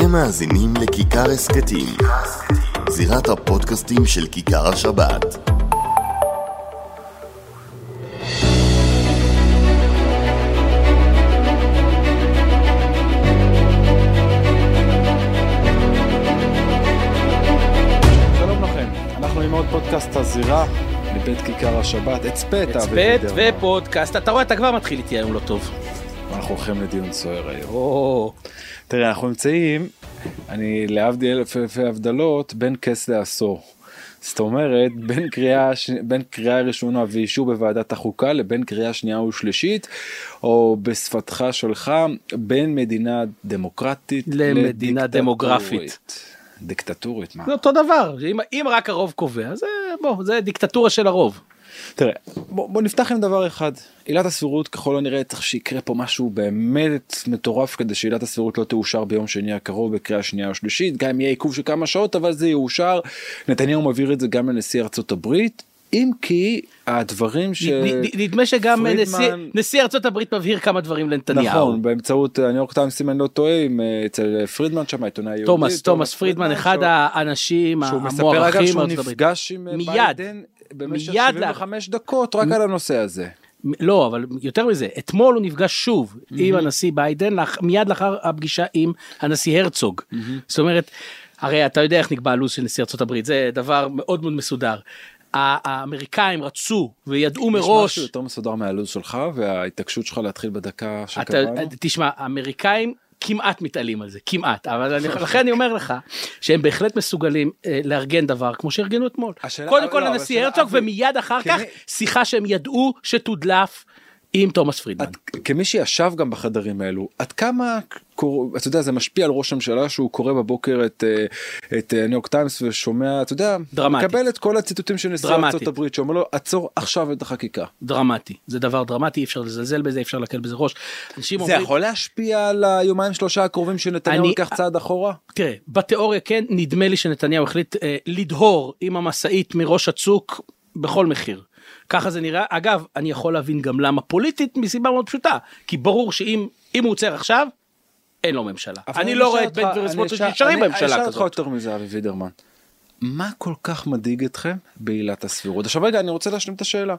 אתם מאזינים לכיכר הסכתים, זירת הפודקאסטים של כיכר השבת. שלום לכם, אנחנו עם עוד פודקאסט הזירה מבית כיכר השבת, הצפת הצפת ופודקאסט, אתה רואה, אתה כבר מתחיל איתי היום לא טוב. אנחנו הולכים לדיון סוער היום. תראה, אנחנו נמצאים, אני להבדיל אלף אלפי הבדלות, בין כס לעשור. זאת אומרת, בין קריאה, ש- בין קריאה ראשונה ואישור בוועדת החוקה לבין קריאה שנייה ושלישית, או בשפתך שלך, בין מדינה דמוקרטית למדינה. דמוגרפית. דיקטטורית, מה? זה אותו דבר, אם, אם רק הרוב קובע, זה בוא, זה דיקטטורה של הרוב. תראה, בוא, בוא נפתח עם דבר אחד. עילת הסבירות ככל הנראה צריך שיקרה פה משהו באמת מטורף כדי שעילת הסבירות לא תאושר ביום שני הקרוב בקריאה שנייה או שלישית, גם אם יהיה עיכוב של כמה שעות אבל זה יאושר. נתניהו מעביר את זה גם לנשיא ארצות הברית, אם כי הדברים ש... נדמה שגם פרידמן- נשיא, נשיא ארצות הברית מבהיר כמה דברים לנתניהו. נכון, באמצעות הניו יורק טיימס אם אני לא טועה, אה, אצל פרידמן שם העיתונאי היהודי. תומאס, תומאס פרידמן, אחד האנשים שהוא מספר אגב המוערכים שהוא. נפגש עם אה. ביידן במשך מיד 75 דקות רק על הנושא הזה. לא, אבל יותר מזה, אתמול הוא נפגש שוב עם הנשיא ביידן, מיד לאחר הפגישה עם הנשיא הרצוג. זאת אומרת, הרי אתה יודע איך נקבע הלו"ז של נשיא ארצות הברית, זה דבר מאוד מאוד מסודר. האמריקאים רצו וידעו יש מראש, משהו יותר מסודר מהלו"ז שלך וההתעקשות שלך להתחיל בדקה שקבענו. תשמע, האמריקאים כמעט מתעלים על זה, כמעט, אבל אני, לכן אני אומר לך שהם בהחלט מסוגלים אה, לארגן דבר כמו שארגנו אתמול. השאלה- קודם אבל כל לא, השאלה- הרצוג ומיד אחר כך שיחה שהם ידעו שתודלף עם תומאס פרידמן. את, כמי שישב גם בחדרים האלו עד כמה קור... אתה יודע זה משפיע על ראש הממשלה שהוא קורא בבוקר את אה, את ניו יורק טיימס ושומע אתה יודע דרמטית. מקבל את כל הציטוטים של נשיא. ארצות הברית שאומר לו עצור עכשיו את החקיקה. דרמטי זה דבר דרמטי אי אפשר לזלזל בזה אי אפשר להקל בזה ראש. זה אומרים, יכול להשפיע על היומיים שלושה הקרובים שנתניהו אני- ייקח צעד אחורה? תראה בתיאוריה כן נדמה לי שנתניהו החליט אה, לדהור עם המשאית מראש הצוק בכל מחיר. ככה זה נראה אגב אני יכול להבין גם למה פוליטית מסיבה מאוד פשוטה כי ברור שאם אם הוא עוצר עכשיו אין לו ממשלה. אני לא רואה את בן גביר אני וסמוטריץ' נשארים אני בממשלה אשאל אותך כזאת. יותר מזה אבי וידרמן. מה כל כך מדאיג אתכם בעילת הסבירות? עכשיו רגע אני רוצה להשלים את השאלה.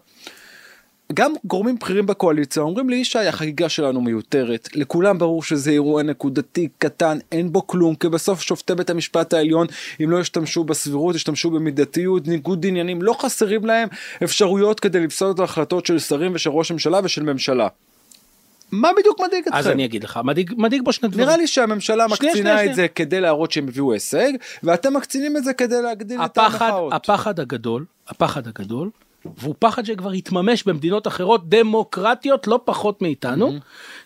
גם גורמים בכירים בקואליציה אומרים לי ישי החגיגה שלנו מיותרת לכולם ברור שזה אירוע נקודתי קטן אין בו כלום כי בסוף שופטי בית המשפט העליון אם לא ישתמשו בסבירות ישתמשו במידתיות ניגוד עניינים לא חסרים להם אפשרויות כדי לפסול את ההחלטות של שרים ושל ראש ממשלה ושל ממשלה. מה בדיוק מדאיג אתכם? אז אני אגיד לך מדאיג מדאיג בו שני דברים. נראה לי שהממשלה שנייה, מקצינה שנייה, את זה כדי להראות שהם הביאו הישג ואתם מקצינים את זה כדי להגדיל את הפחד, המחאות. הפחד הגדול, הפחד הגדול, והוא פחד שכבר התממש במדינות אחרות דמוקרטיות לא פחות מאיתנו,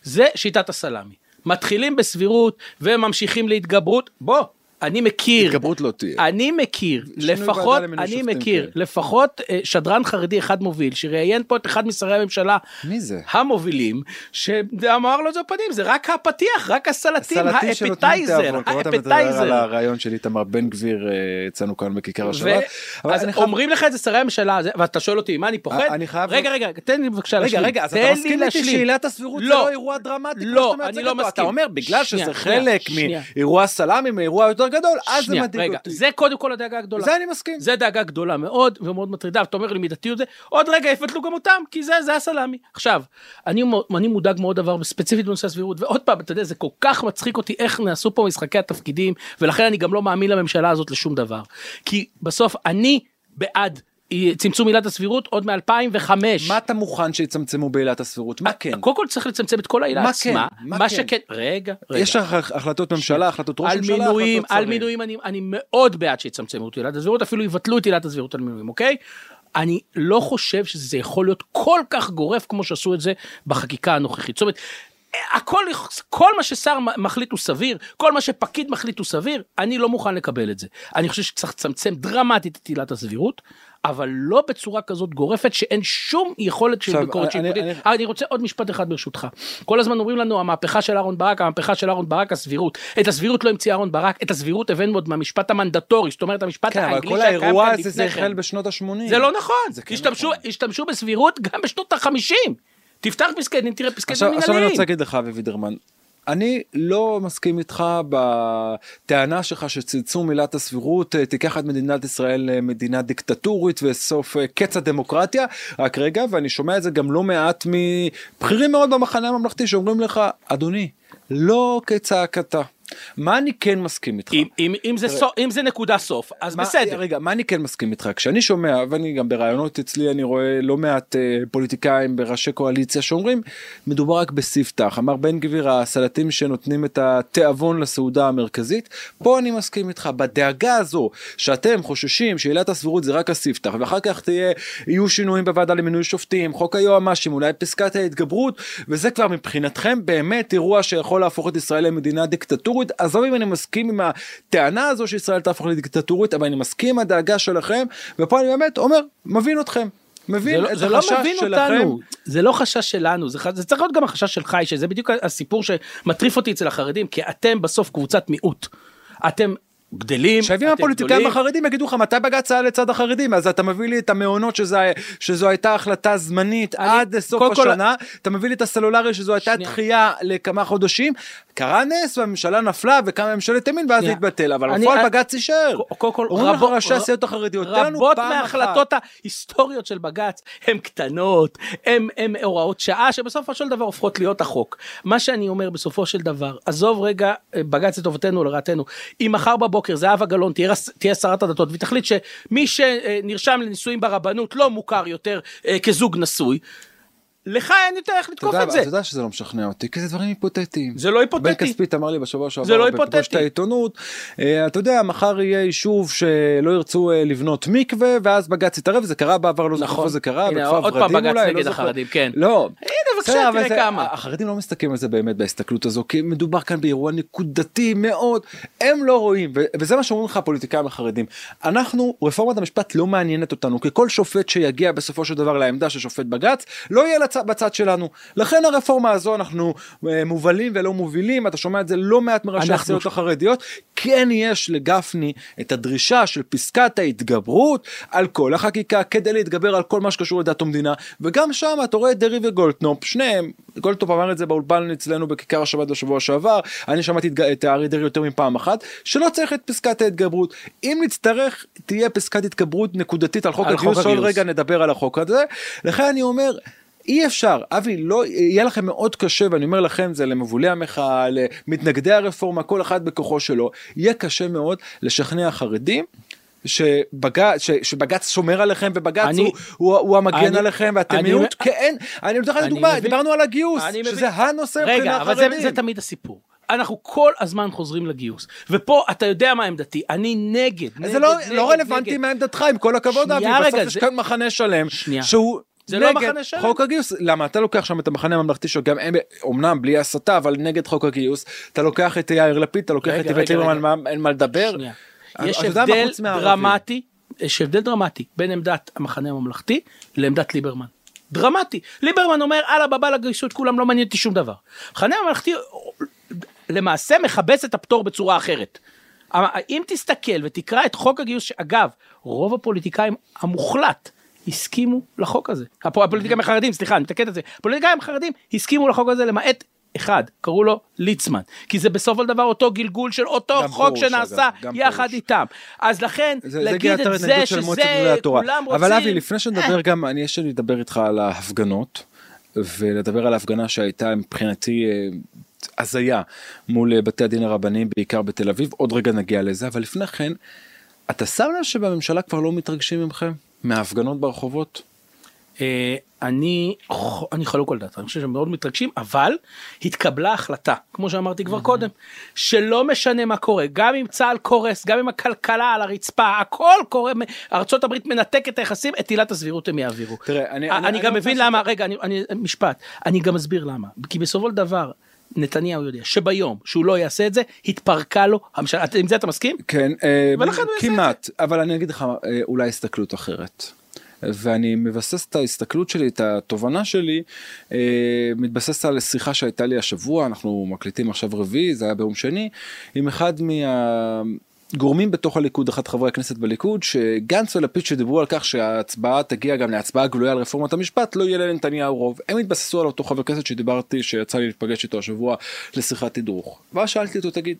זה שיטת הסלאמי. מתחילים בסבירות וממשיכים להתגברות, בוא, אני מכיר, התגברות לא תהיה. אני מכיר, לפחות, אני מכיר, כן. לפחות אה, שדרן חרדי אחד מוביל, שראיין פה את אחד משרי הממשלה, מי זה? המובילים, שאמר לו את זה בפנים, זה רק הפתיח, רק הסלטים, סלטי שנותנים ה appetizer, מדבר על ה appetizer. הרעיון של איתמר בן גביר אה, אצלנו כאן בכיכר. השבת. אז חייב- אומרים לך את זה שרי הממשלה ואתה שואל אותי מה אני פוחד אני חייב- רגע רגע תן לי בבקשה רגע להשלים רגע אז תן אתה מסכים איתי. שעילת הסבירות זה לא. לא אירוע דרמטי לא, אני לא אותו. אתה מסכים. אומר בגלל שזה חלק. מאירוע סלאמי מאירוע יותר גדול אז זה שנייה, מדאיג רגע, אותי. זה קודם כל הדאגה הגדולה. זה אני מסכים. זה דאגה גדולה מאוד ומאוד מטרידה ואתה אומר לי מידתיות זה עוד רגע יפתלו גם אותם כי זה זה הסלאמי עכשיו אני אני מודאג מאוד דבר ספציפית בנושא הסבירות ועוד פעם אתה יודע זה כל כך מצחיק אותי איך נעשו פה משחקי התפקידים ולכן אני גם לא מאמין לממשלה הזאת לשום דבר כי בסוף אני בעד צמצום עילת הסבירות עוד מ-2005. מה אתה מוכן שיצמצמו בעילת הסבירות? מה כן? קודם כל צריך לצמצם את כל העילה מה עצמה. כן? מה מה כן? שכן, רגע, רגע. יש לך החלטות ממשלה החלטות ראש על ממשלה החלטות על שרים. מינויים אני, אני מאוד בעד שיצמצמו את עילת הסבירות, אפילו יבטלו את עילת הסבירות על מינויים, אוקיי? אני לא חושב שזה יכול להיות כל כך גורף כמו שעשו את זה בחקיקה הנוכחית. זאת אומרת, הכל, כל מה ששר מחליט הוא סביר, כל מה שפקיד מחליט הוא סביר, אני לא מוכן לקבל את זה. אני חושב שצריך לצמצם דרמטית את עילת הסבירות, אבל לא בצורה כזאת גורפת שאין שום יכולת של ביקורת שיפוטית. אני- אני רוצה עוד משפט אחד ברשותך. כל הזמן אומרים לנו המהפכה של אהרן ברק, המהפכה של אהרן ברק הסבירות. את הסבירות לא המציא אהרן ברק, את הסבירות הבאנו עוד מהמשפט המנדטורי, זאת אומרת המשפט כן, אבל האנגלי כל שהיה קיים האירוע כאן הזה זה לפני כן. החל בשנות ה-80. זה לא נכון, כן השתמשו, נכון. השתמשו בסבירות גם בשנות החמישים. תפתח פסקי דין, תראה פסקי דין עכשיו, עכשיו אני מנהליים. רוצה להגיד לך אבי וידרמן, אני לא מסכים איתך בטענה שלך שצמצום עילת הסבירות אה, תיקח את מדינת ישראל למדינה דיקטטורית וסוף אה, קץ הדמוקרטיה. רק רגע, ואני שומע את זה גם לא מעט מבכירים מאוד במחנה הממלכתי שאומרים לך, אדוני, לא כצעקתה. מה אני כן מסכים איתך? אם, אם, אם, זה סוף, אם זה נקודה סוף, אז מה, בסדר. רגע, מה אני כן מסכים איתך? כשאני שומע, ואני גם בראיונות אצלי, אני רואה לא מעט אה, פוליטיקאים בראשי קואליציה שאומרים, מדובר רק בספתח. אמר בן גביר, הסלטים שנותנים את התיאבון לסעודה המרכזית. פה אני מסכים איתך, בדאגה הזו, שאתם חוששים שעילת הסבירות זה רק הספתח, ואחר כך תהיה, יהיו שינויים בוועדה למינוי שופטים, חוק היועמ"שים, אולי פסקת ההתגברות, וזה כבר מבחינתכם באמת אירוע שיכול להפוך את ישראל למדינה דיקטטורית. עזוב אם אני מסכים עם הטענה הזו שישראל תהפוך לדיקטטורית, אבל אני מסכים עם הדאגה שלכם, ופה אני באמת אומר, מבין אתכם. מבין זה, לא, את זה לא מבין שלכם. אותנו, זה לא חשש שלנו, זה, זה צריך להיות גם החשש שלך, שזה בדיוק הסיפור שמטריף אותי אצל החרדים, כי אתם בסוף קבוצת מיעוט. אתם גדלים, אתם הפוליטיקאים. החרדים יגידו לך מתי בג"ץ היה לצד החרדים אז אתה מביא לי את המעונות שזה, שזו הייתה החלטה זמנית אני- עד סוף כל- השנה אתה מביא לי את הסלולרי שזו הייתה שנייה. דחייה לכמה חודשים קרה נס והממשלה נפלה וקמה ממשלת ימין ואז. התבטל אבל בפועל בג"ץ כל, אומרים לך ראשי הסיעות החרדיות רבות מההחלטות. ההיסטוריות של בג"ץ הן קטנות, הן הוראות שעה שבסופו של דבר הופכות להיות החוק. מה שאני אומר בסופו של דבר, עזוב רגע אה, בג"ץ לטובתנו או לרעתנו, אם מחר בבוקר זהבה גלאון תהיה, תהיה שרת הדתות והיא תחליט שמי שנרשם לנישואים ברבנות לא מוכר יותר אה, כזוג נשוי, לך אין יותר איך לתקוף את זה. אתה יודע שזה לא משכנע אותי כי זה דברים היפותטיים. זה לא היפותטי. בן כספית אמר לי בשבוע שעבר זה לא בפגוש היפותטי. את העיתונות אה, אתה יודע מחר יהיה יישוב שלא ירצו אה, לבנות מקווה ואז בג"ץ יתערב זה קרה בעבר לא זוכר נכון. איפה זה קרה בכפר עוד פעם ורדים בג"ץ אולי, נגד לא. החרדים, כן. לא. הנה, בבקשה, תראה כמה. החרדים לא מסתכלים על זה באמת בהסתכלות הזו כי מדובר כאן באירוע נקודתי מאוד הם לא רואים וזה מה שאומרים לך הפוליטיקאים החרדים אנחנו רפורמת המשפט לא מעניינת אותנו כי כל שופט שיגיע בסופו של דבר לעמדה של שופט בג"ץ לא יהיה. בצד שלנו לכן הרפורמה הזו אנחנו אה, מובלים ולא מובילים אתה שומע את זה לא מעט מראשי הסיעות החרדיות כן יש לגפני את הדרישה של פסקת ההתגברות על כל החקיקה כדי להתגבר על כל מה שקשור לדת ומדינה וגם שם אתה רואה את דרעי וגולדקנופ שניהם גולדקנופ אמר את זה באולפן אצלנו בכיכר השבת בשבוע שעבר אני שמעתי את, את אריה דרעי יותר מפעם אחת שלא צריך את פסקת ההתגברות אם נצטרך תהיה פסקת התגברות נקודתית על חוק על הגיוס הגיוס. רגע נדבר על החוק הזה לכן אני אומר. אי אפשר, אבי, לא, יהיה לכם מאוד קשה, ואני אומר לכם, זה למובילי המחאה, למתנגדי הרפורמה, כל אחד בכוחו שלו, יהיה קשה מאוד לשכנע חרדים. שבג"ץ, ש- שבג"ץ שומר עליכם ובג"ץ אני- הוא, הוא, הוא המגן אני- עליכם ואתם מיעוט, כי אין, אני נותן לך דוגמה, דיברנו על הגיוס, שזה מבין. הנושא מבחינה רגע, אבל זה. זה תמיד הסיפור. אנחנו כל הזמן חוזרים לגיוס, ופה אתה יודע מה עמדתי, אני נגד, נגד, זה לא, נגד, לא רלוונטי נגד. מה עמדתך, עם כל הכבוד, אבי, בסוף יש כאן מחנה שלם, שנייה. שהוא זה לא נגד מחנה שלם. חוק הגיוס, למה אתה לוקח שם את המחנה הממלכתי שגם הם אומנם בלי הסתה, אבל נגד חוק הגיוס, אתה לוקח את יאיר לפיד, אתה לוקח רגע, את איווט ליברמן, אין מה לדבר, שנייה. יש הבדל? דרמטי, יש הבדל דרמטי בין עמדת המחנה הממלכתי לעמדת ליברמן. דרמטי. ליברמן אומר, אללה בבא לגייסות, כולם לא מעניין אותי שום דבר. המחנה הממלכתי למעשה מכבס את הפטור בצורה אחרת. אם תסתכל ותקרא את חוק הגיוס, אגב, רוב הפוליטיקאים המוחלט הסכימו לחוק הזה. הפ- הפוליטיקאים החרדים, סליחה, אני מתקן את זה. הפוליטיקאים החרדים הסכימו לחוק הזה למעט אחד, קראו לו ליצמן. כי זה בסופו של דבר אותו גלגול של אותו חוק פרוש, שנעשה אגב, יחד פרוש. איתם. אז לכן, זה, זה להגיד גיעת את זה שזה. כולם רוצים... אבל אבי, לפני שנדבר גם, אני יש לי לדבר איתך על ההפגנות, ולדבר על ההפגנה שהייתה מבחינתי אה, הזיה מול אה, בתי הדין הרבניים, בעיקר בתל אביב, עוד רגע נגיע לזה, אבל לפני כן, אתה שם לב שבממשלה כבר לא מתרגשים ממכם? מההפגנות ברחובות? אה, אני, אני חלוק על דעתה, אני חושב שהם מאוד מתרגשים, אבל התקבלה החלטה, כמו שאמרתי כבר קודם, שלא משנה מה קורה, גם אם צה"ל קורס, גם אם הכלכלה על הרצפה, הכל קורה, ארה"ב מנתק את היחסים, את עילת הסבירות הם יעבירו. תראה, אני- אני, אני- אני אני גם רוצה מבין למה, רגע, אני, אני, משפט, אני גם אסביר למה, כי בסופו של דבר, נתניהו יודע שביום שהוא לא יעשה את זה, התפרקה לו הממשלה, עם זה אתה מסכים? כן, אה, כמעט, אבל אני אגיד לך אה, אולי הסתכלות אחרת. ואני מבסס את ההסתכלות שלי, את התובנה שלי, אה, מתבסס על שיחה שהייתה לי השבוע, אנחנו מקליטים עכשיו רביעי, זה היה ביום שני, עם אחד גורמים בתוך הליכוד, אחד חברי הכנסת בליכוד, שגנץ ולפיד שדיברו על כך שההצבעה תגיע גם להצבעה גלויה על רפורמת המשפט, לא יהיה לנתניהו רוב. הם התבססו על אותו חבר כנסת שדיברתי, שיצא לי להיפגש איתו השבוע לשיחת תדרוך. ואז שאלתי אותו, תגיד,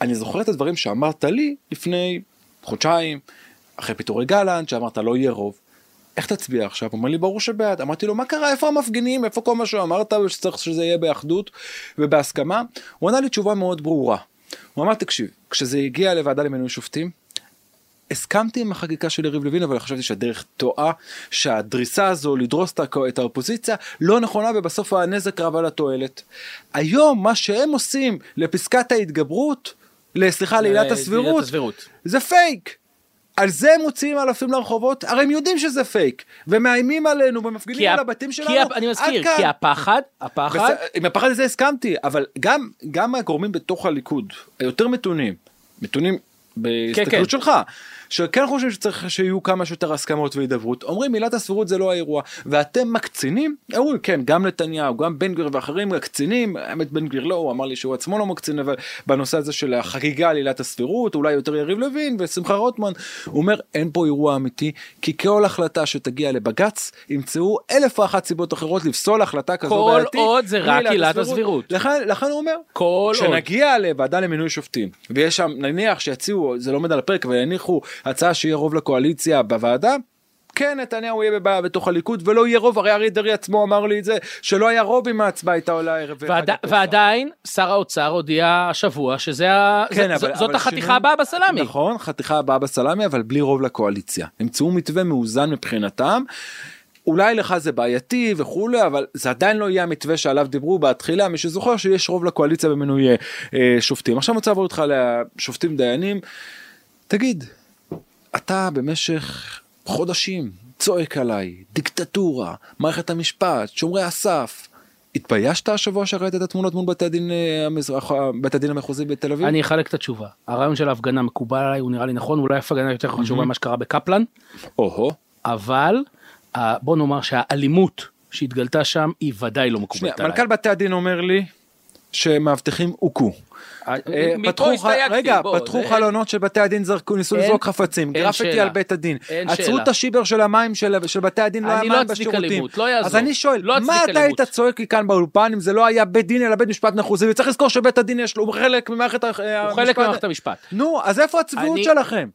אני זוכר את הדברים שאמרת לי לפני חודשיים, אחרי פיטורי גלנט, שאמרת לא יהיה רוב. איך תצביע עכשיו? הוא אומר לי ברור שבעד. אמרתי לו מה קרה איפה המפגינים איפה כל מה שאמרת ושצריך שזה יהיה באחדות ובהסכמה. הוא ענה לי תשובה מאוד ברורה. הוא אמר תקשיב כשזה הגיע לוועדה למינוי שופטים. הסכמתי עם החקיקה של יריב לוין אבל חשבתי שהדרך טועה שהדריסה הזו לדרוס את האופוזיציה לא נכונה ובסוף הנזק רב על התועלת. היום מה שהם עושים לפסקת ההתגברות סליחה לעילת הסבירות זה פייק. על זה הם מוציאים אלפים לרחובות, הרי הם יודעים שזה פייק, ומאיימים עלינו ומפגינים על הבתים שלנו. כי, אני מזכיר, כי הפחד, הפחד... בס... עם הפחד הזה הסכמתי, אבל גם, גם הגורמים בתוך הליכוד, היותר מתונים, מתונים בהסתכלות כן, כן. שלך, שכן חושבים שצריך שיהיו כמה שיותר הסכמות והידברות אומרים עילת הסבירות זה לא האירוע. ואתם מקצינים? אומרים כן גם נתניהו גם בן גביר ואחרים מקצינים. האמת בן גביר לא הוא אמר לי שהוא עצמו לא מקצין אבל בנושא הזה של החגיגה על עילת הסבירות אולי יותר יריב לוין ושמחה רוטמן. הוא אומר אין פה אירוע אמיתי כי כל החלטה שתגיע לבג"ץ ימצאו אלף ואחת סיבות אחרות לפסול החלטה כזו כל בעייתי, עוד זה רק עילת הסבירות. לכן, לכן הוא אומר כל עוד. כשנגיע לוועדה למינוי שופטים ויש שם נניח שיציעו זה לא עומד על הפרק ויניחו הצעה שיהיה רוב לקואליציה בוועדה, כן נתניהו יהיה בבעיה בתוך הליכוד ולא יהיה רוב הרי אריה דרעי עצמו אמר לי את זה שלא היה רוב אם ההצבעה הייתה עולה הערב. ועד, ועדיין שר האוצר הודיע השבוע שזה כן, ז, אבל, זאת אבל החתיכה שינוי, הבאה בסלאמי. נכון חתיכה הבאה בסלאמי אבל בלי רוב לקואליציה. ימצאו מתווה מאוזן מבחינתם. אולי לך זה בעייתי וכולי אבל זה עדיין לא יהיה המתווה שעליו דיברו בתחילה מי שזוכר שיש רוב לקואליציה במינוי אה, שופטים עכשיו אני רוצה לעבור איתך לשופטים דיינים תגיד אתה במשך חודשים צועק עליי, דיקטטורה, מערכת המשפט, שומרי הסף. התביישת השבוע שראית את התמונות מול בתי הדין אה, המזרח, בית הדין המחוזי בתל אביב? אני אחלק את התשובה. הרעיון של ההפגנה מקובל עליי, הוא נראה לי נכון, אולי הפגנה יותר חשובה ממה שקרה בקפלן. או-הו. אבל בוא נאמר שהאלימות שהתגלתה שם היא ודאי לא מקובלת עליי. מנכ"ל בתי הדין אומר לי שמאבטחים הוכו. אה, אה, פתחו, רגע, פתחו חלונות של בתי הדין זרקו, ניסו לזרוק חפצים, גרפיטי על בית הדין, עצרו את השיבר של המים של בתי הדין, לא היה מים בשירותים. לא אז אני שואל, לא מה אתה היית צועק לי כאן באולפן אם זה לא היה בית דין אלא בית משפט מחוזי, וצריך לזכור שבית הדין יש לו, הוא חלק ממערכת המשפט. נו, אז איפה הצביעות שלכם?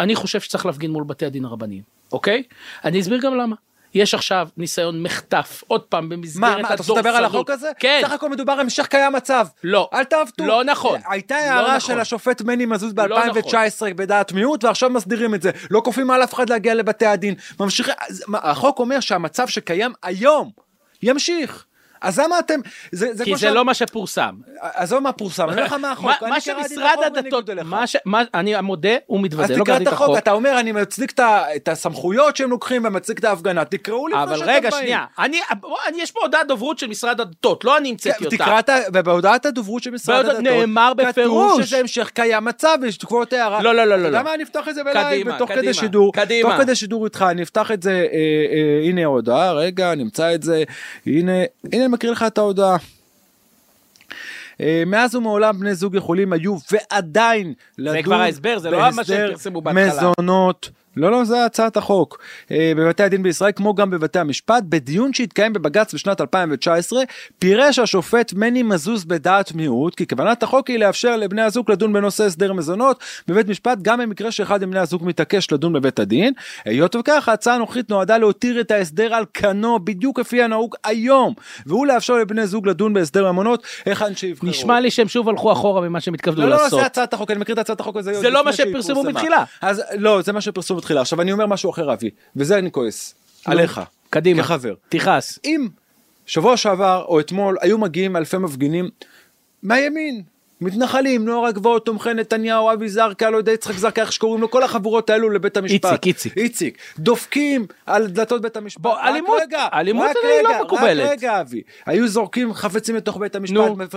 אני חושב שצריך להפגין מול בתי הדין הרבניים, אוקיי? אני אסביר גם למה. יש עכשיו ניסיון מחטף, עוד פעם, במסגרת הדורסנות. מה, אתה רוצה לדבר על החוק הזה? כן. סך הכל מדובר המשך קיים מצב. לא. אל תעוותו. לא נכון. הייתה לא הערה נכון. של השופט מני מזוז ב-2019 לא נכון. בדעת מיעוט, ועכשיו מסדירים את זה. לא כופים על אף אחד להגיע לבתי הדין. ממשיכים, החוק אומר שהמצב שקיים היום ימשיך. אז למה אתם... זה, זה כי זה ש... לא מה שפורסם. עזוב מה פורסם, אני אומר לך מה החוק. מה שמשרד הדתות, אני מודה ומתוודה, לא קראתי את החוק. אתה אומר אני מצדיק את הסמכויות שהם לוקחים ומצדיק את ההפגנה, תקראו לי לפני שאתם באים. אבל רגע, שנייה, יש פה הודעת דוברות של משרד הדתות, לא אני המצאתי אותה. תקרא את... ובהודעת הדוברות של משרד הדתות, נאמר בפירוש. כתוב שזה המשך קיים מצב, יש תקוות הערה. לא, לא, לא, לא. אתה יודע מה, אני אפתח את זה בלייב, תוך כדי שידור. תוך כדי שידור איתך, אני אפתח את זה, אה, אה, הנה ההודעה, רגע, נמצא את זה, הנה, הנה אני מקריא לך את ההודעה. אה, מאז ומעולם בני זוג יכולים היו ועדיין לדון זה כבר ההסבר, זה לא מה שהם פרסמו בהתחלה. מזונות. לא, לא, זה הצעת החוק. אה, בבתי הדין בישראל, כמו גם בבתי המשפט, בדיון שהתקיים בבג"ץ בשנת 2019, פירש השופט מני מזוז בדעת מיעוט, כי כוונת החוק היא לאפשר לבני הזוג לדון בנושא הסדר מזונות בבית משפט, גם במקרה שאחד מבני הזוג מתעקש לדון בבית הדין. היות וכך, ההצעה הנוכחית נועדה להותיר את ההסדר על כנו, בדיוק כפי הנהוג היום, והוא לאפשר לבני זוג לדון בהסדר ממונות, היכן שיבחרו. נשמע לי שהם שוב הלכו אחורה ממה שהם התכוונו לא, לעשות. לא, לא, זה הצעת החוק, אני מכיר את הצעת החוק הזה. זה לא מה שפרסמו בתחילה. אז לא, זה מה שפרסמו בתחילה. עכשיו אני אומר משהו אחר אבי, וזה אני כועס. עליך. קדימה. כחבר. תכעס. אם שבוע שעבר או אתמול היו מגיעים אלפי מפגינים מהימין, מתנחלים, נוער הגבעות, תומכי נתניהו, אבי זרקא, לא יודע, יצחק זרקא, איך שקוראים לו, כל החבורות האלו לבית המשפט. איציק, איציק. איציק. דופקים על דלתות בית המשפט. בוא, אלימות, רגע, אלימות זה לא מקובלת. רק רגע, אבי. היו זורקים חפצים לתוך בית המשפט,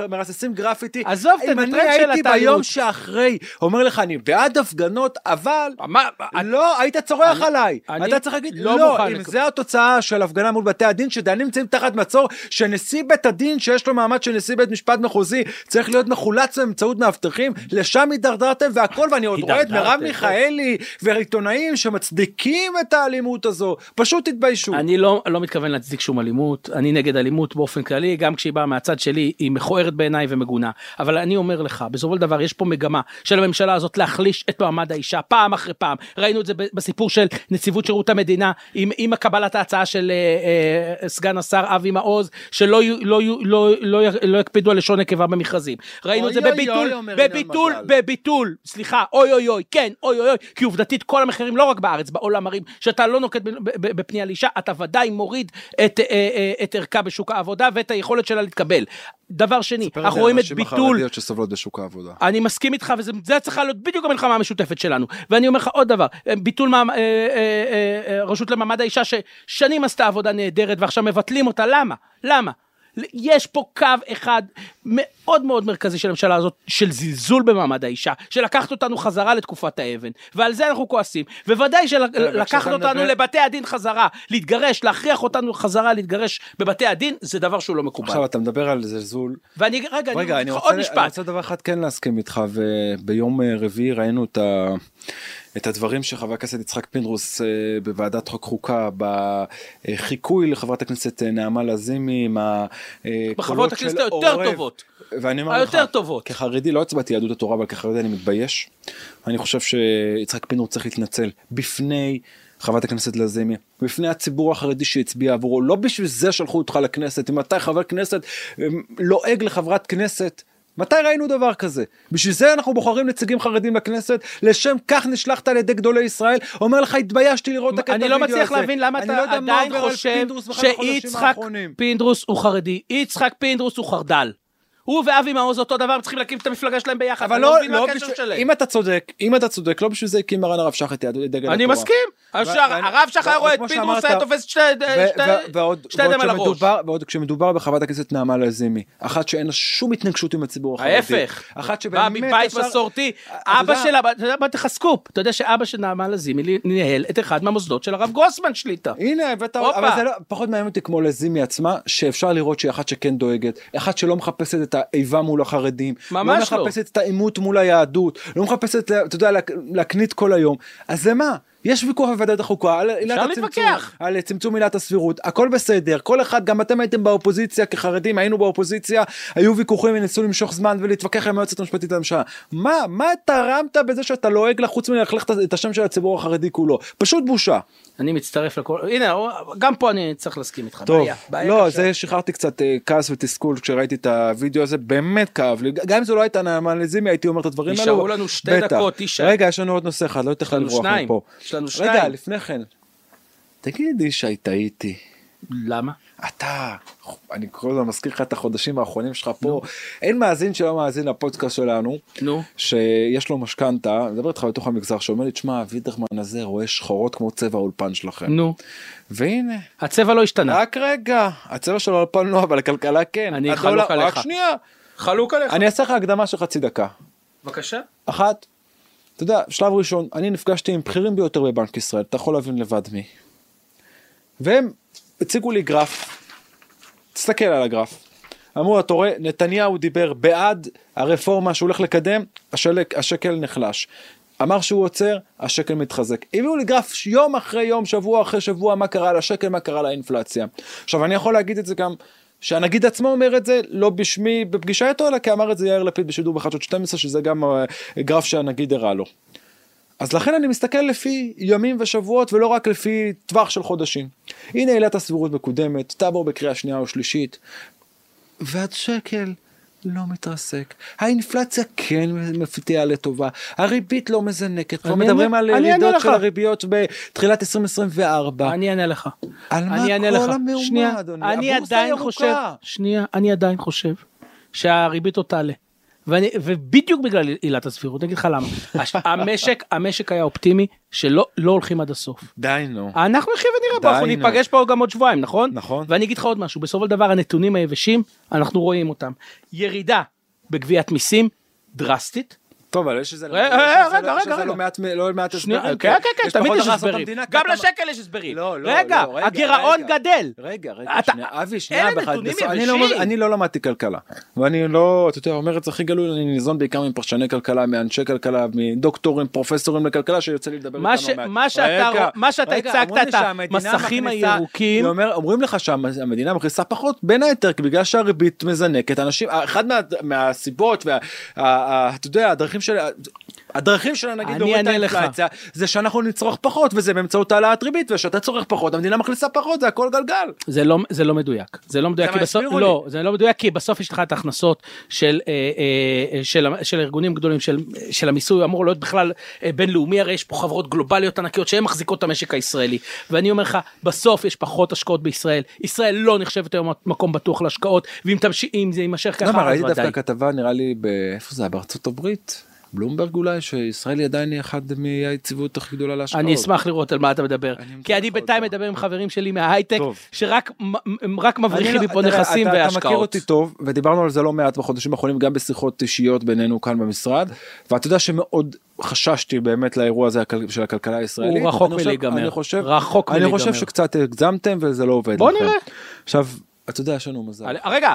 מרססים גרפיטי. עזוב, תנטרל של התאלימות. אם אני הייתי ביום שאחרי, אומר לך, אני בעד הפגנות, אבל לא, היית צורח עליי. אתה צריך להגיד, לא, לא אם זה התוצאה של הפגנה מול בתי הדין, שדיינים נמצאים תחת מצור, שנשיא בית הדין, שיש לו מעמד של נשיא בית משפט מחוזי, צריך להיות מחולץ בג"ץ באמצעות מאבטחים, לשם הידרדרתם והכל, ואני עוד רואה את מרב מיכאלי ועיתונאים שמצדיקים את האלימות הזו, פשוט תתביישו. אני לא, לא מתכוון להצדיק שום אלימות, אני נגד אלימות באופן כללי, גם כשהיא באה מהצד שלי, היא מכוערת בעיניי ומגונה. אבל אני אומר לך, בסופו של דבר יש פה מגמה של הממשלה הזאת להחליש את מעמד האישה פעם אחרי פעם. ראינו את זה בסיפור של נציבות שירות המדינה, עם, עם קבלת ההצעה של אה, אה, סגן השר אבי מעוז, שלא לא, לא, לא, לא, לא יקפידו על לשון נקבה במכרזים. ראינו את זה בביטול, בביטול. בביטול, סליחה, אוי אוי אוי, כן, אוי אוי אוי, כי עובדתית כל המחירים לא רק בארץ, בעולם מראים שאתה לא נוקט ב- ב- ב- בפנייה לאישה, אתה ודאי מוריד את, אה, אה, את ערכה בשוק העבודה ואת היכולת שלה להתקבל. דבר שני, ספר לי אנחנו על רואים את הנשים ביטול, החרדיות שסובלות בשוק העבודה. אני מסכים איתך וזה צריכה להיות בדיוק המלחמה המשותפת שלנו. ואני אומר לך עוד דבר, ביטול מעמ- אה, אה, אה, אה, רשות למעמד האישה ששנים עשתה עבודה נהדרת ועכשיו מבטלים אותה, למה? למה? יש פה קו אחד מאוד מאוד מרכזי של הממשלה הזאת, של זלזול במעמד האישה, של לקחת אותנו חזרה לתקופת האבן, ועל זה אנחנו כועסים. וודאי שלקחת וכשאתה אותנו מדבר- לבתי הדין חזרה, להתגרש, להכריח אותנו חזרה להתגרש בבתי הדין, זה דבר שהוא לא מקובל. עכשיו אתה מדבר על זלזול, ואני, רגע, רגע, אני אני רוצה, עוד אני משפט. רוצה דבר אחד כן להסכים איתך, וביום אה, רביעי ראינו את, ה, את הדברים של חבר הכנסת יצחק פינדרוס אה, בוועדת חוק חוקה, בחיקוי לחברת הכנסת אה, נעמה לזימי, עם הקולות בחברות הכנסת היותר טובות. ואני אומר לך, טובות. כחרדי, לא הצבעתי יהדות התורה, אבל כחרדי אני מתבייש. אני חושב שיצחק פינדרוס צריך להתנצל בפני חברת הכנסת לזימי, בפני הציבור החרדי שהצביע עבורו, לא בשביל זה שלחו אותך לכנסת, אם אתה חבר כנסת אה, לועג לחברת כנסת. מתי ראינו דבר כזה? בשביל זה אנחנו בוחרים נציגים חרדים לכנסת, לשם כך נשלחת על ידי גדולי ישראל, אומר לך התביישתי לראות את הקטע אני לא מצליח הזה." להבין למה אתה לא עדיין חושב שיצחק. פינדרוס הוא חרדי, יצחק פינדרוס הוא חרד"ל. הוא ואבי מעוז אותו דבר, הם צריכים להקים את המפלגה שלהם ביחד, אבל לא, לא הקשר בשביל, שלהם. אם אתה צודק, אם אתה צודק, לא בשביל זה הקים מרן הרב שך את דגל התורה. אני מסכים. הרב שלך היה רואה את פינדרוס היה תופס שתי ידיים על הראש. ועוד כשמדובר בחברת הכנסת נעמה לזימי, אחת שאין לה שום התנגשות עם הציבור החרדי. ההפך, אחת בא שבאמת מבית אפשר- מסורתי, אתה אבא שלה, אתה יודע מה, לך סקופ, אתה יודע שאבא של נעמה לזימי ניהל את אחד מהמוסדות של הרב גרוסמן שליטה. הנה הבאת. אבל זה לא, פחות מעניין אותי כמו לזימי עצמה, שאפשר לראות שהיא אחת שכן דואגת, אחת שלא מחפשת את האיבה מול החרדים, ממש לא לא. מחפשת את העימות מול היהדות, לא מחפשת, אתה יודע, להק- להקנית כל היום, אז זה מה? יש ויכוח בוועדת החוקה על עילת הצמצום. על צמצום עילת הסבירות, הכל בסדר, כל אחד, גם אתם הייתם באופוזיציה כחרדים, היינו באופוזיציה, היו ויכוחים וניסו למשוך זמן ולהתווכח עם היועצת המשפטית לממשלה. מה, מה תרמת בזה שאתה לועג לה חוץ מללכלך את השם של הציבור החרדי כולו? פשוט בושה. אני מצטרף לכל, הנה, גם פה אני צריך להסכים איתך, טוב, בעיה, בעיה לא, קשה. זה שחררתי קצת אה, כעס ותסכול כשראיתי את הוידאו הזה, באמת כאב לי, גם אם זו לא הייתה נעמה לזימי הייתי אומר את הדברים האלו. נשארו לנו שתי בטח. דקות, תשעה. רגע, יש לנו עוד נושא אחד, לא לך לנו לברוח מפה. יש לנו רגע, שניים. לפני כן, תגיד ישי, טעיתי. למה? אתה, אני כל הזמן מזכיר לך את החודשים האחרונים שלך פה, אין מאזין שלא מאזין לפודקאסט שלנו, נו. שיש לו משכנתה, אני מדבר איתך בתוך המגזר, שאומר לי, תשמע, וידרמן הזה רואה שחורות כמו צבע האולפן שלכם. נו, והנה, הצבע לא השתנה. רק רגע, הצבע של האולפן לא, אבל הכלכלה כן. אני חלוק עליך. רק שנייה. חלוק עליך. אני אעשה לך הקדמה של חצי דקה. בבקשה. אחת, אתה יודע, שלב ראשון, אני נפגשתי עם בכירים ביותר בבנק ישראל, אתה יכול להבין לבד מי. והם הציגו לי גרף, תסתכל על הגרף. אמרו, אתה רואה, נתניהו דיבר בעד הרפורמה שהוא הולך לקדם, השלק, השקל נחלש. אמר שהוא עוצר, השקל מתחזק. הביאו לי גרף יום אחרי יום, שבוע אחרי שבוע, מה קרה לשקל, מה קרה לאינפלציה. עכשיו, אני יכול להגיד את זה גם, שהנגיד עצמו אומר את זה, לא בשמי בפגישה איתו, אלא כי אמר את זה יאיר לפיד בשידור בחדשות 12, שזה גם אה, גרף שהנגיד הראה לו. אז לכן אני מסתכל לפי ימים ושבועות ולא רק לפי טווח של חודשים. הנה עילת הסבירות מקודמת, תעבור בקריאה שנייה או שלישית, והשקל לא מתרסק. האינפלציה כן מפתיעה לטובה, הריבית לא מזנקת, כבר מדברים על ירידות. של הריביות בתחילת 2024. אני אענה לך. על מה כל. המהומה, אדוני? הבורסה ירוקה. שנייה, אני עדיין חושב שהריבית עוד תעלה. ואני, ובדיוק בגלל עילת הסבירות, אני אגיד לך למה. המשק, המשק היה אופטימי שלא לא הולכים עד הסוף. די נו. אנחנו נחיה ונראה פה, אנחנו נו. ניפגש פה גם עוד שבועיים, נכון? נכון. ואני אגיד לך עוד משהו, בסופו של דבר הנתונים היבשים, אנחנו רואים אותם. ירידה בגביית מיסים דרסטית, טוב, אבל יש איזה... רגע, יש איזה- רגע, יש רגע, רגע. לא מעט- לא מעט הסברים. כן, כן, כן, תמיד יש הסברים. גם לשקל יש הסברים. לא, לא, רגע, לא, רגע, הגירעון. גדל. רגע, רגע, שנייה, אבי, שנייה, אני לא-. אני לא למדתי כלכלה, ואני לא, אתה יודע, אומר את זה הכי גלוי, אני ניזון בעיקר מפרשני כלכלה, מאנשי כלכלה, מדוקטורים, פרופסורים לכלכלה, שיוצא לי לדבר איתם לא. מה שאתה הצגת, את המסכים הירוקים. אומרים לך שהמדינה מכניסה פחות, בין היתר, בגלל שהריבית מזנקת, אנשים, מה- מהסיבות, אתה יודע, הדרכים של... הדרכים שלה נגיד להוריד את. האינפלציה זה שאנחנו נצרוך פחות וזה באמצעות העלאת ריבית ושאתה צורך פחות המדינה מכניסה פחות זה הכל גלגל. זה לא, זה לא מדויק, זה לא מדויק, כי בסוף, לא, זה לא מדויק כי בסוף יש לך את ההכנסות של, אה, אה, של, של ארגונים גדולים, של, של המיסוי, אמור להיות בכלל אה, בינלאומי, הרי יש פה חברות גלובליות ענקיות שהן מחזיקות את המשק הישראלי, ואני אומר לך, בסוף יש פחות השקעות בישראל, ישראל לא נחשבת היום מקום בטוח להשקעות, ואם תמש... אם זה יימשך ככה, אז ראיתי ודאי. דווקא כתבה נראה לי באיפה זה בארצות הברית בלומברג אולי שישראל היא עדיין אחד מהיציבות הכי גדולה להשקעות. אני אשמח לראות על מה אתה מדבר, אני כי אני בינתיים. מדבר עם חברים שלי מההייטק. שרק מבריחים לא- מפה תראה, נכסים אתה- אתה והשקעות. מכיר אותי טוב ודיברנו על זה לא מעט בחודשים האחרונים גם בשיחות אישיות בינינו כאן במשרד ואתה יודע שמאוד חששתי באמת לאירוע הזה של הכלכלה הישראלית. הוא רחוק אני חושב- מלהיגמר. אני חושב, רחוק אני מלהיגמר. חושב שקצת הגזמתם וזה לא עובד בוא לכם. נראה. עכשיו אתה יודע יש לנו מזל. רגע,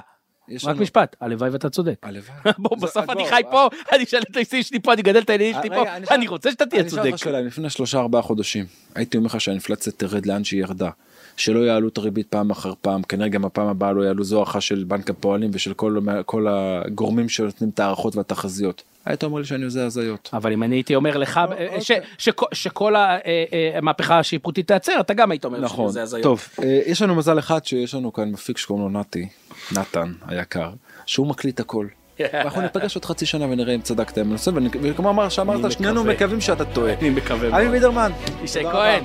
רק לנו- משפט, הלוואי ואתה צודק. הלוואי. בוא, בסוף אני חי פה, אני שואל את האיסטים שלי פה, אני גדל את הילדים שלי רגע, פה, אני אשאל- רוצה שאתה תהיה אני אשאל צודק. אותך שאלה, לפני שלושה ארבעה חודשים הייתי אומר לך שהאינפלציה תרד לאן שהיא ירדה. שלא יעלו את הריבית פעם אחר פעם כנראה גם הפעם הבאה לא יעלו זו הערכה של בנק הפועלים ושל כל, כל הגורמים שנותנים את ההערכות והתחזיות. היית אומר לי שאני עושה הזיות. אבל אם אני הייתי אומר לך אה, ש- שכל- אה, אה, המהפכה השיפוטית תיעצר, אתה גם היית אומר נכון. שזה הזיות. טוב, יש לנו מזל אחד שיש לנו כאן מפיק שקוראים לו נתי, נתן היקר, שהוא מקליט הכל. אנחנו ניפגש עוד חצי שנה ונראה אם צדקת עם הנושא וכמו אמר שאמרת שנינו. מקווים שאתה טועה. אני מקווה אבי מאוד. וידרמן. ישי תודה כהן.